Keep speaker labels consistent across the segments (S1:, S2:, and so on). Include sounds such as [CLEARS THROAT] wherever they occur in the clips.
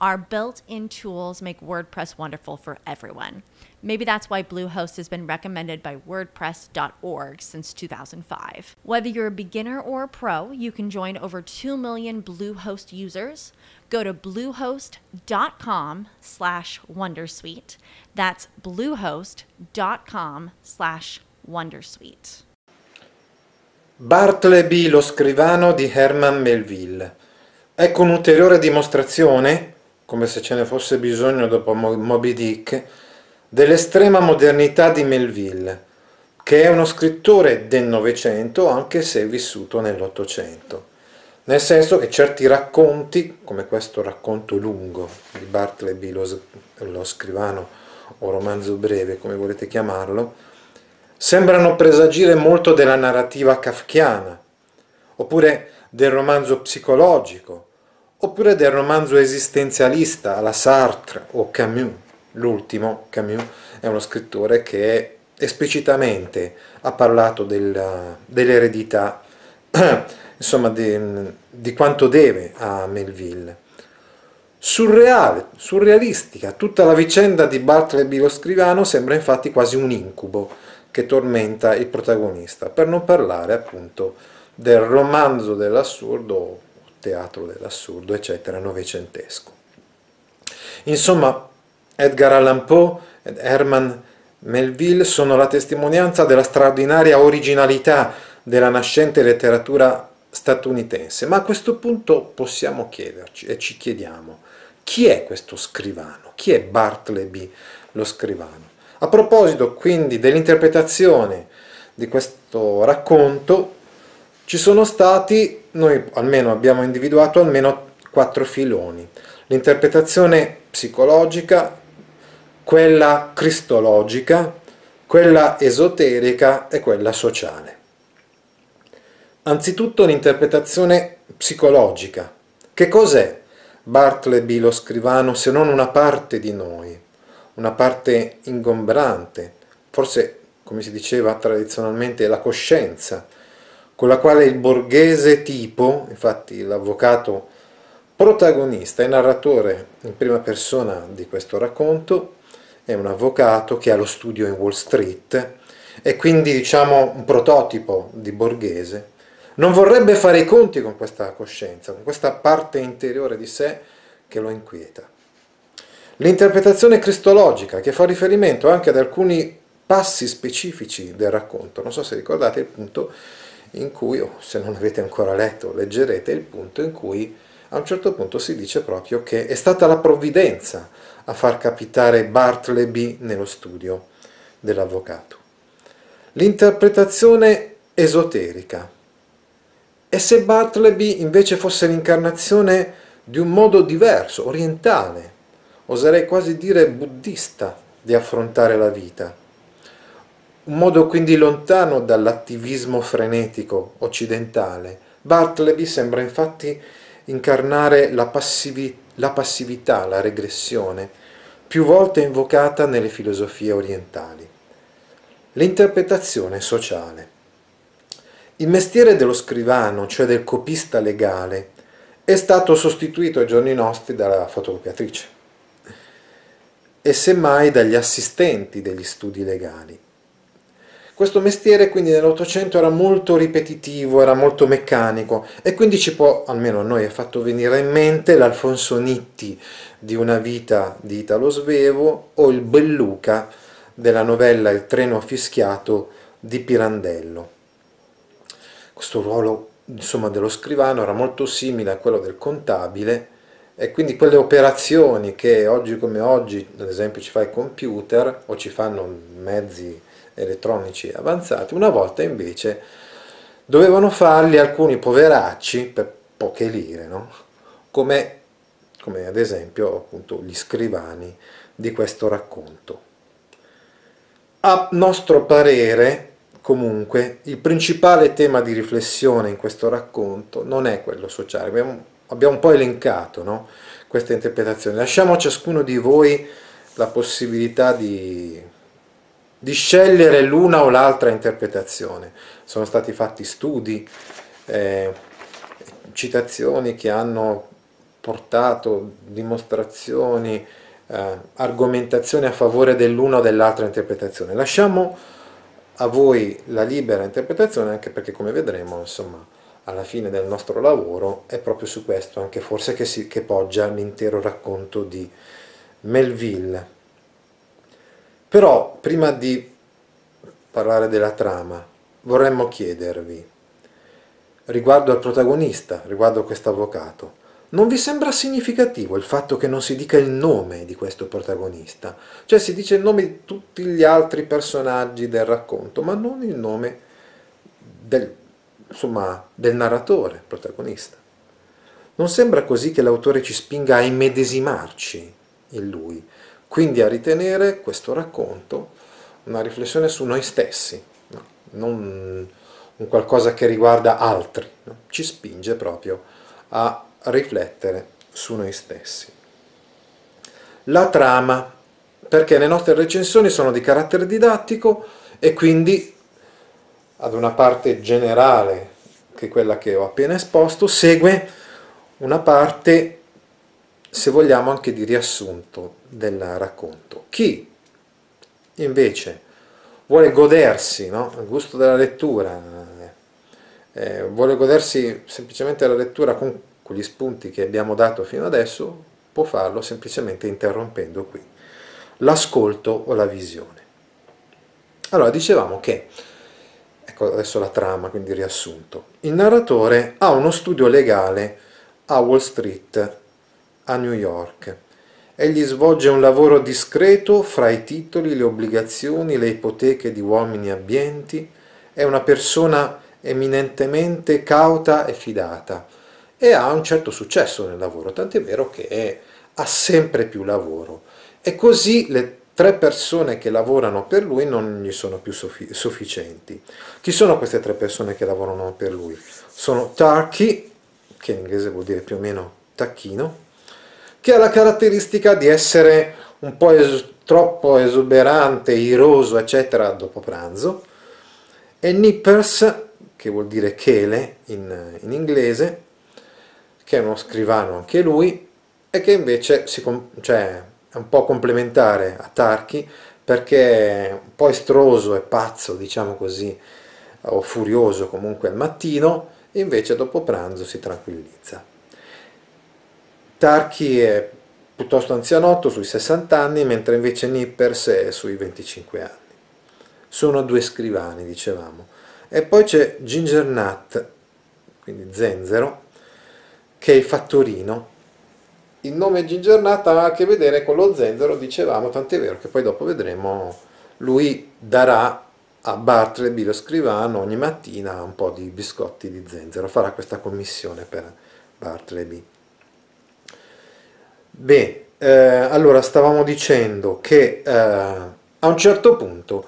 S1: Our built in tools make WordPress wonderful for everyone. Maybe that's why Bluehost has been recommended by WordPress.org since 2005. Whether you're a beginner or a pro, you can join over 2 million Bluehost users. Go to bluehost.com slash Wondersuite. That's bluehost.com slash Wondersuite.
S2: Bartleby, lo scrivano di Herman Melville. Ecco un'ulteriore dimostrazione come se ce ne fosse bisogno dopo Moby Dick, dell'estrema modernità di Melville, che è uno scrittore del Novecento anche se vissuto nell'Ottocento. Nel senso che certi racconti, come questo racconto lungo di Bartleby, lo, lo scrivano o romanzo breve, come volete chiamarlo, sembrano presagire molto della narrativa kafkiana, oppure del romanzo psicologico, oppure del romanzo esistenzialista alla Sartre o Camus. L'ultimo, Camus, è uno scrittore che esplicitamente ha parlato del, dell'eredità, [CLEARS THROAT] insomma, di, di quanto deve a Melville. Surreale, surrealistica, tutta la vicenda di Bartleby lo scrivano sembra infatti quasi un incubo che tormenta il protagonista, per non parlare appunto del romanzo dell'assurdo teatro dell'assurdo, eccetera, novecentesco. Insomma, Edgar Allan Poe ed Herman Melville sono la testimonianza della straordinaria originalità della nascente letteratura statunitense, ma a questo punto possiamo chiederci e ci chiediamo chi è questo scrivano? Chi è Bartleby lo scrivano? A proposito quindi dell'interpretazione di questo racconto, ci sono stati, noi almeno abbiamo individuato almeno quattro filoni. L'interpretazione psicologica, quella cristologica, quella esoterica e quella sociale. Anzitutto l'interpretazione psicologica. Che cos'è Bartleby lo scrivano se non una parte di noi, una parte ingombrante, forse come si diceva tradizionalmente la coscienza, con la quale il borghese tipo, infatti l'avvocato protagonista e narratore in prima persona di questo racconto, è un avvocato che ha lo studio in Wall Street e quindi diciamo un prototipo di borghese, non vorrebbe fare i conti con questa coscienza, con questa parte interiore di sé che lo inquieta. L'interpretazione cristologica che fa riferimento anche ad alcuni passi specifici del racconto, non so se ricordate il punto in cui, o se non avete ancora letto, leggerete il punto in cui a un certo punto si dice proprio che è stata la provvidenza a far capitare Bartleby nello studio dell'avvocato. L'interpretazione esoterica. E se Bartleby invece fosse l'incarnazione di un modo diverso, orientale, oserei quasi dire buddista, di affrontare la vita? Un modo quindi lontano dall'attivismo frenetico occidentale. Bartleby sembra infatti incarnare la, passivi- la passività, la regressione, più volte invocata nelle filosofie orientali. L'interpretazione sociale. Il mestiere dello scrivano, cioè del copista legale, è stato sostituito ai giorni nostri dalla fotocopiatrice e semmai dagli assistenti degli studi legali. Questo mestiere quindi nell'Ottocento era molto ripetitivo, era molto meccanico e quindi ci può, almeno a noi, ha fatto venire in mente l'Alfonso Nitti di Una vita di Italo Svevo o il Belluca della novella Il treno fischiato di Pirandello. Questo ruolo insomma, dello scrivano era molto simile a quello del contabile E quindi quelle operazioni che oggi come oggi, ad esempio, ci fa il computer o ci fanno mezzi elettronici avanzati, una volta invece dovevano farli alcuni poveracci per poche lire, no? come, come ad esempio appunto gli scrivani di questo racconto. A nostro parere, comunque, il principale tema di riflessione in questo racconto non è quello sociale, abbiamo, abbiamo un po' elencato no? queste interpretazioni, lasciamo a ciascuno di voi la possibilità di, di scegliere l'una o l'altra interpretazione. Sono stati fatti studi, eh, citazioni che hanno portato dimostrazioni, eh, argomentazioni a favore dell'una o dell'altra interpretazione. Lasciamo a voi la libera interpretazione anche perché come vedremo insomma alla fine del nostro lavoro è proprio su questo anche forse che, si, che poggia l'intero racconto di Melville. Però prima di parlare della trama vorremmo chiedervi riguardo al protagonista, riguardo a questo avvocato, non vi sembra significativo il fatto che non si dica il nome di questo protagonista? Cioè si dice il nome di tutti gli altri personaggi del racconto, ma non il nome del, insomma, del narratore, protagonista. Non sembra così che l'autore ci spinga a immedesimarci in lui, quindi a ritenere questo racconto una riflessione su noi stessi, no? non un qualcosa che riguarda altri, no? ci spinge proprio a riflettere su noi stessi. La trama, perché le nostre recensioni sono di carattere didattico e quindi ad una parte generale, che è quella che ho appena esposto, segue una parte, se vogliamo, anche di riassunto del racconto. Chi invece vuole godersi no? il gusto della lettura, eh, vuole godersi semplicemente la lettura con con gli spunti che abbiamo dato fino adesso, può farlo semplicemente interrompendo qui l'ascolto o la visione. Allora, dicevamo che, ecco adesso la trama, quindi riassunto, il narratore ha uno studio legale a Wall Street, a New York. Egli svolge un lavoro discreto fra i titoli, le obbligazioni, le ipoteche di uomini abbienti, è una persona eminentemente cauta e fidata, e ha un certo successo nel lavoro, tant'è vero che ha sempre più lavoro. E così le tre persone che lavorano per lui non gli sono più sufficienti. Chi sono queste tre persone che lavorano per lui? Sono Turkey, che in inglese vuol dire più o meno tacchino, che ha la caratteristica di essere un po' es troppo esuberante, iroso, eccetera, dopo pranzo, e Nippers, che vuol dire chele in, in inglese, che è uno scrivano anche lui, e che invece cioè, è un po' complementare a Tarchi perché è un po' estroso e pazzo, diciamo così, o furioso comunque al mattino, invece dopo pranzo si tranquillizza. Tarchi è piuttosto anzianotto, sui 60 anni, mentre invece Nippers è sui 25 anni. Sono due scrivani, dicevamo. E poi c'è Ginger Nut, quindi zenzero, che è il fattorino. Il nome Gingernata ha a che vedere con lo zenzero, dicevamo, tant'è vero che poi dopo vedremo, lui darà a Bartleby, lo scrivano, ogni mattina un po' di biscotti di zenzero, farà questa commissione per Bartleby. Beh, eh, allora stavamo dicendo che eh, a un certo punto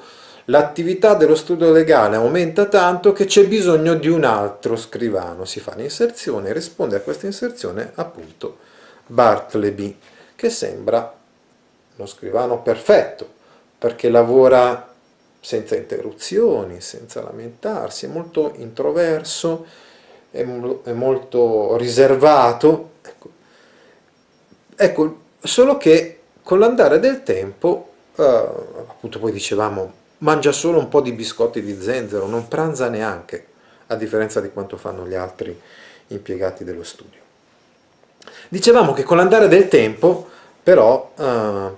S2: l'attività dello studio legale aumenta tanto che c'è bisogno di un altro scrivano. Si fa l'inserzione e risponde a questa inserzione appunto Bartleby, che sembra uno scrivano perfetto, perché lavora senza interruzioni, senza lamentarsi, è molto introverso, è, molto riservato. Ecco. Ecco, solo che con l'andare del tempo, eh, appunto poi dicevamo mangia solo un po' di biscotti di zenzero, non pranza neanche, a differenza di quanto fanno gli altri impiegati dello studio. Dicevamo che con l'andare del tempo, però, eh,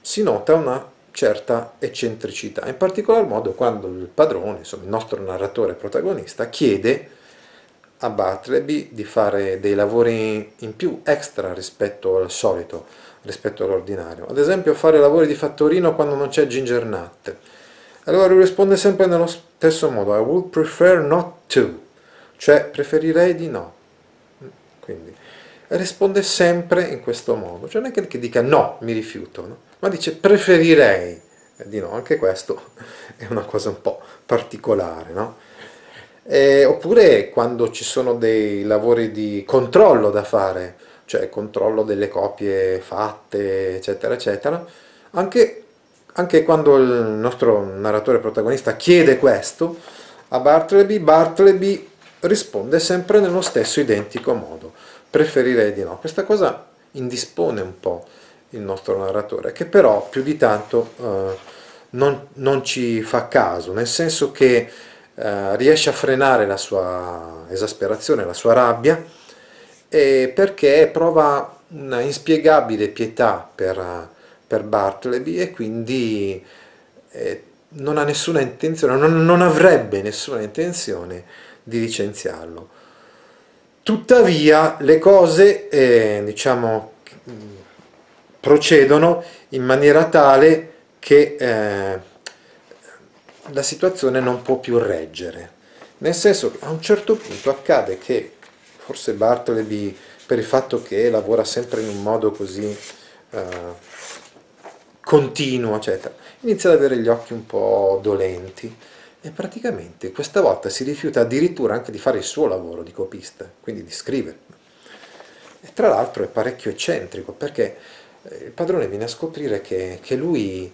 S2: si nota una certa eccentricità, in particolar modo quando il padrone, insomma il nostro narratore protagonista, chiede a Bartleby di fare dei lavori in più extra rispetto al solito, rispetto all'ordinario. Ad esempio fare lavori di fattorino quando non c'è ginger nut. Allora lui risponde sempre nello stesso modo, I would prefer not to, cioè preferirei di no. Quindi risponde sempre in questo modo, cioè non è che dica no, mi rifiuto, no? ma dice preferirei di no, anche questo [LAUGHS] è una cosa un po' particolare, no? Eh, oppure quando ci sono dei lavori di controllo da fare, cioè controllo delle copie fatte, eccetera, eccetera, anche, anche quando il nostro narratore protagonista chiede questo a Bartleby, Bartleby risponde sempre nello stesso identico modo, preferirei di no. Questa cosa indispone un po' il nostro narratore, che però più di tanto eh, non, non, ci fa caso, nel senso che eh, riesce a frenare la sua esasperazione, la sua rabbia, perché prova una inspiegabile pietà per, per Bartleby e quindi eh, non ha nessuna intenzione, non, non avrebbe nessuna intenzione di licenziarlo. Tuttavia le cose, eh, diciamo, procedono in maniera tale che eh, la situazione non può più reggere. Nel senso che a un certo punto accade che forse Bartleby, per il fatto che lavora sempre in un modo così eh, continuo, eccetera, inizia ad avere gli occhi un po' dolenti e praticamente questa volta si rifiuta addirittura anche di fare il suo lavoro di copista, quindi di scrivere. E tra l'altro è parecchio eccentrico perché eh, il padrone viene a scoprire che, che lui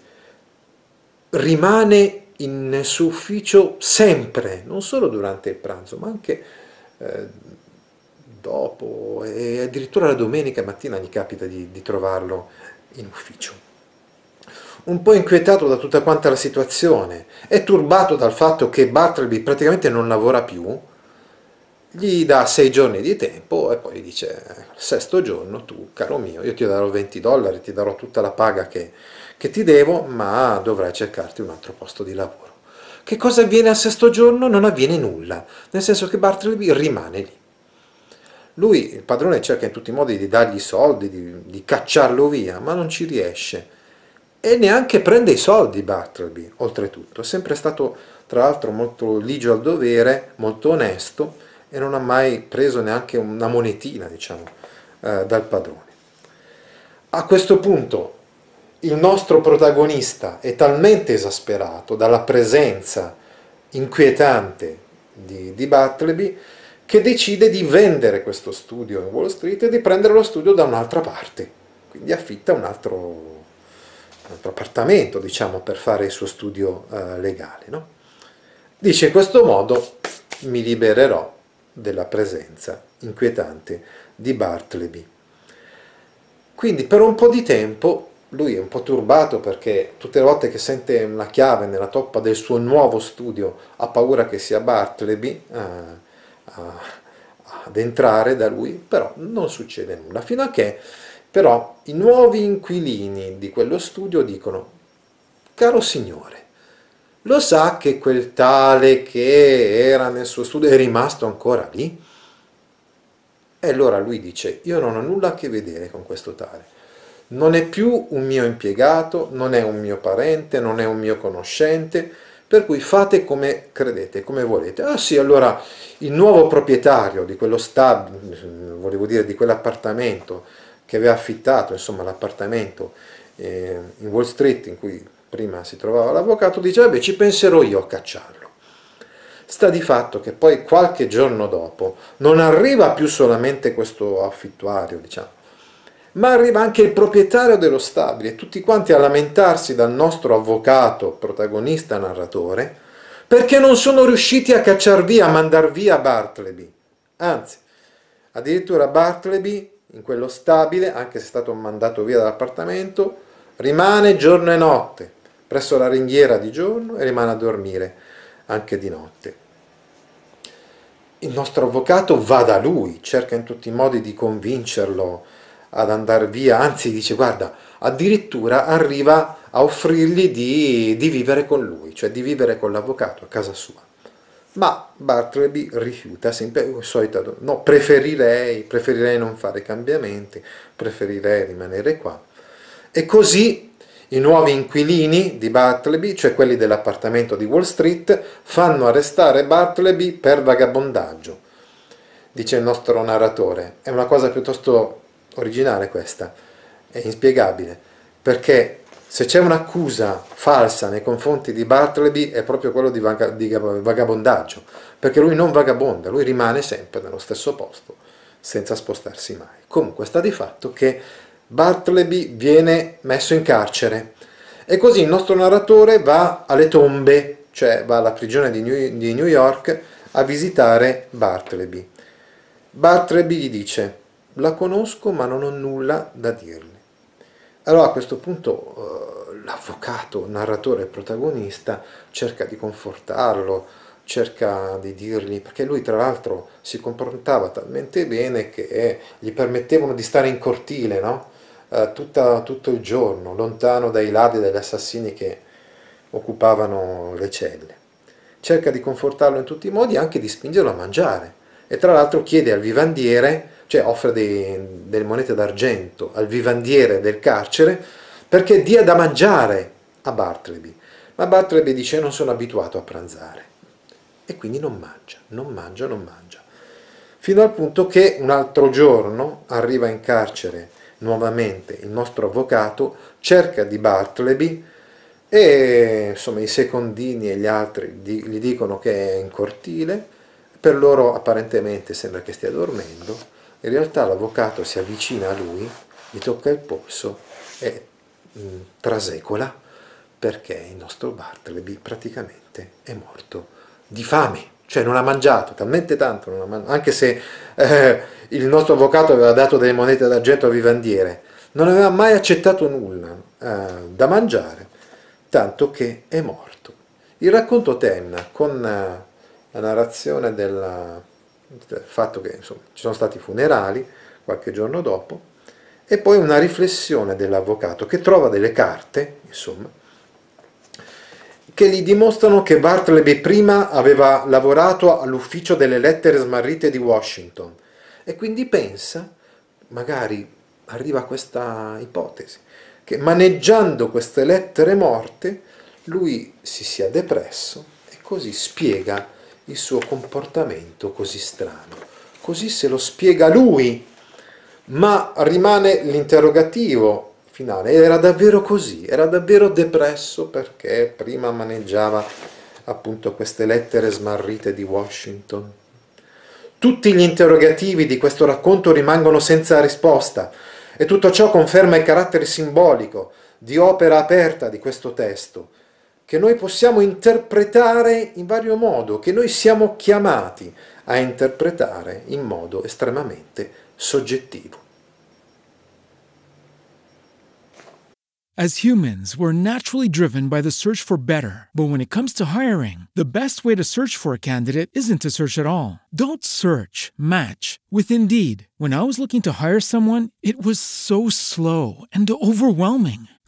S2: rimane in suo ufficio sempre, non solo durante il pranzo, ma anche eh, dopo e addirittura la domenica mattina gli capita di, di trovarlo in ufficio. Un po' inquietato da tutta quanta la situazione e turbato dal fatto che Bartleby praticamente non lavora più, gli dà sei giorni di tempo e poi dice, sesto giorno tu, caro mio, io ti darò 20 dollari, ti darò tutta la paga che, che ti devo, ma dovrai cercarti un altro posto di lavoro. Che cosa avviene al sesto giorno? Non avviene nulla, nel senso che Bartleby rimane lì. Lui, il padrone, cerca in tutti i modi di dargli soldi, di, di cacciarlo via, ma non ci riesce. E neanche prende i soldi Bartleby, oltretutto. È sempre stato, tra l'altro, molto ligio al dovere, molto onesto, e non ha mai preso neanche una monetina, diciamo, eh, dal padrone. A questo punto il nostro protagonista è talmente esasperato dalla presenza inquietante di, di Bartleby che decide di vendere questo studio in Wall Street e di prendere lo studio da un'altra parte. Quindi affitta un altro, un altro appartamento, diciamo, per fare il suo studio uh, legale. No? Dice in questo modo mi libererò della presenza inquietante di Bartleby. Quindi per un po' di tempo lui è un po' turbato perché tutte le volte che sente una chiave nella toppa del suo nuovo studio ha paura che sia Bartleby eh, ad entrare da lui, però non succede nulla, fino a che però i nuovi inquilini di quello studio dicono, caro signore, lo sa che quel tale che era nel suo studio è rimasto ancora lì? E allora lui dice, io non ho nulla a che vedere con questo tale non è più un mio impiegato, non è un mio parente, non è un mio conoscente, per cui fate come credete, come volete. Ah sì, allora il nuovo proprietario di quello stab, volevo dire di quell'appartamento che aveva affittato, insomma l'appartamento eh, in Wall Street in cui prima si trovava l'avvocato, dice, beh ci penserò io a cacciarlo. Sta di fatto che poi qualche giorno dopo non arriva più solamente questo affittuario, diciamo, ma arriva anche il proprietario dello stabile, tutti quanti a lamentarsi dal nostro avvocato, protagonista narratore, perché non sono riusciti a cacciar via, a mandar via Bartleby. Anzi, addirittura Bartleby, in quello stabile, anche se è stato mandato via dall'appartamento, rimane giorno e notte, presso la ringhiera di giorno e rimane a dormire anche di notte. Il nostro avvocato va da lui, cerca in tutti i modi di convincerlo ad andare via, anzi dice guarda, addirittura arriva a offrirgli di, di vivere con lui, cioè di vivere con l'avvocato a casa sua. Ma Bartleby rifiuta sempre il solito, no, preferirei, preferirei non fare cambiamenti, preferirei rimanere qua. E così i nuovi inquilini di Bartleby, cioè quelli dell'appartamento di Wall Street, fanno arrestare Bartleby per vagabondaggio. Dice il nostro narratore. È una cosa piuttosto originale questa, è inspiegabile, perché se c'è un'accusa falsa nei confronti di Bartleby è proprio quello di, vaga, di vagabondaggio, perché lui non vagabonda, lui rimane sempre nello stesso posto, senza spostarsi mai. Comunque sta di fatto che Bartleby viene messo in carcere e così il nostro narratore va alle tombe, cioè va alla prigione di New, di New York a visitare Bartleby. Bartleby gli dice, la conosco ma non ho nulla da dirle. Allora a questo punto eh, l'avvocato, narratore e protagonista cerca di confortarlo, cerca di dirgli, perché lui tra l'altro si comportava talmente bene che gli permettevano di stare in cortile, no? eh, tutta, tutto il giorno, lontano dai ladri e dagli assassini che occupavano le celle. Cerca di confortarlo in tutti i modi e anche di spingerlo a mangiare. E tra l'altro chiede al vivandiere cioè offre dei, delle monete d'argento al vivandiere del carcere perché dia da mangiare a Bartleby. Ma Bartleby dice non sono abituato a pranzare e quindi non mangia, non mangia, non mangia. Fino al punto che un altro giorno arriva in carcere nuovamente il nostro avvocato, cerca di Bartleby e insomma i secondini e gli altri gli dicono che è in cortile, per loro apparentemente sembra che stia dormendo in realtà l'avvocato si avvicina a lui, gli tocca il polso e mh, mm, trasecola perché il nostro Bartleby praticamente è morto di fame, cioè non ha mangiato talmente tanto, man- anche se eh, il nostro avvocato aveva dato delle monete d'argento a vivandiere, non aveva mai accettato nulla eh, da mangiare, tanto che è morto. Il racconto termina con eh, la narrazione della il fatto che insomma, ci sono stati funerali qualche giorno dopo, e poi una riflessione dell'avvocato che trova delle carte, insomma, che gli dimostrano che Bartleby prima aveva lavorato all'ufficio delle lettere smarrite di Washington e quindi pensa, magari arriva a questa ipotesi, che maneggiando queste lettere morte lui si sia depresso e così spiega il suo comportamento così strano. Così se lo spiega lui, ma rimane l'interrogativo finale. Era davvero così, era davvero depresso perché prima maneggiava appunto queste lettere smarrite di Washington. Tutti gli interrogativi di questo racconto rimangono senza risposta e tutto ciò conferma il carattere simbolico di opera aperta di questo testo che noi possiamo interpretare in vario modo, che noi siamo chiamati a interpretare in modo estremamente soggettivo.
S3: As humans, we're naturally driven by the search for better. But when it comes to hiring, the best way to search for a candidate isn't to search at all. Don't search, match with Indeed. When I was looking to hire someone, it was so slow and overwhelming.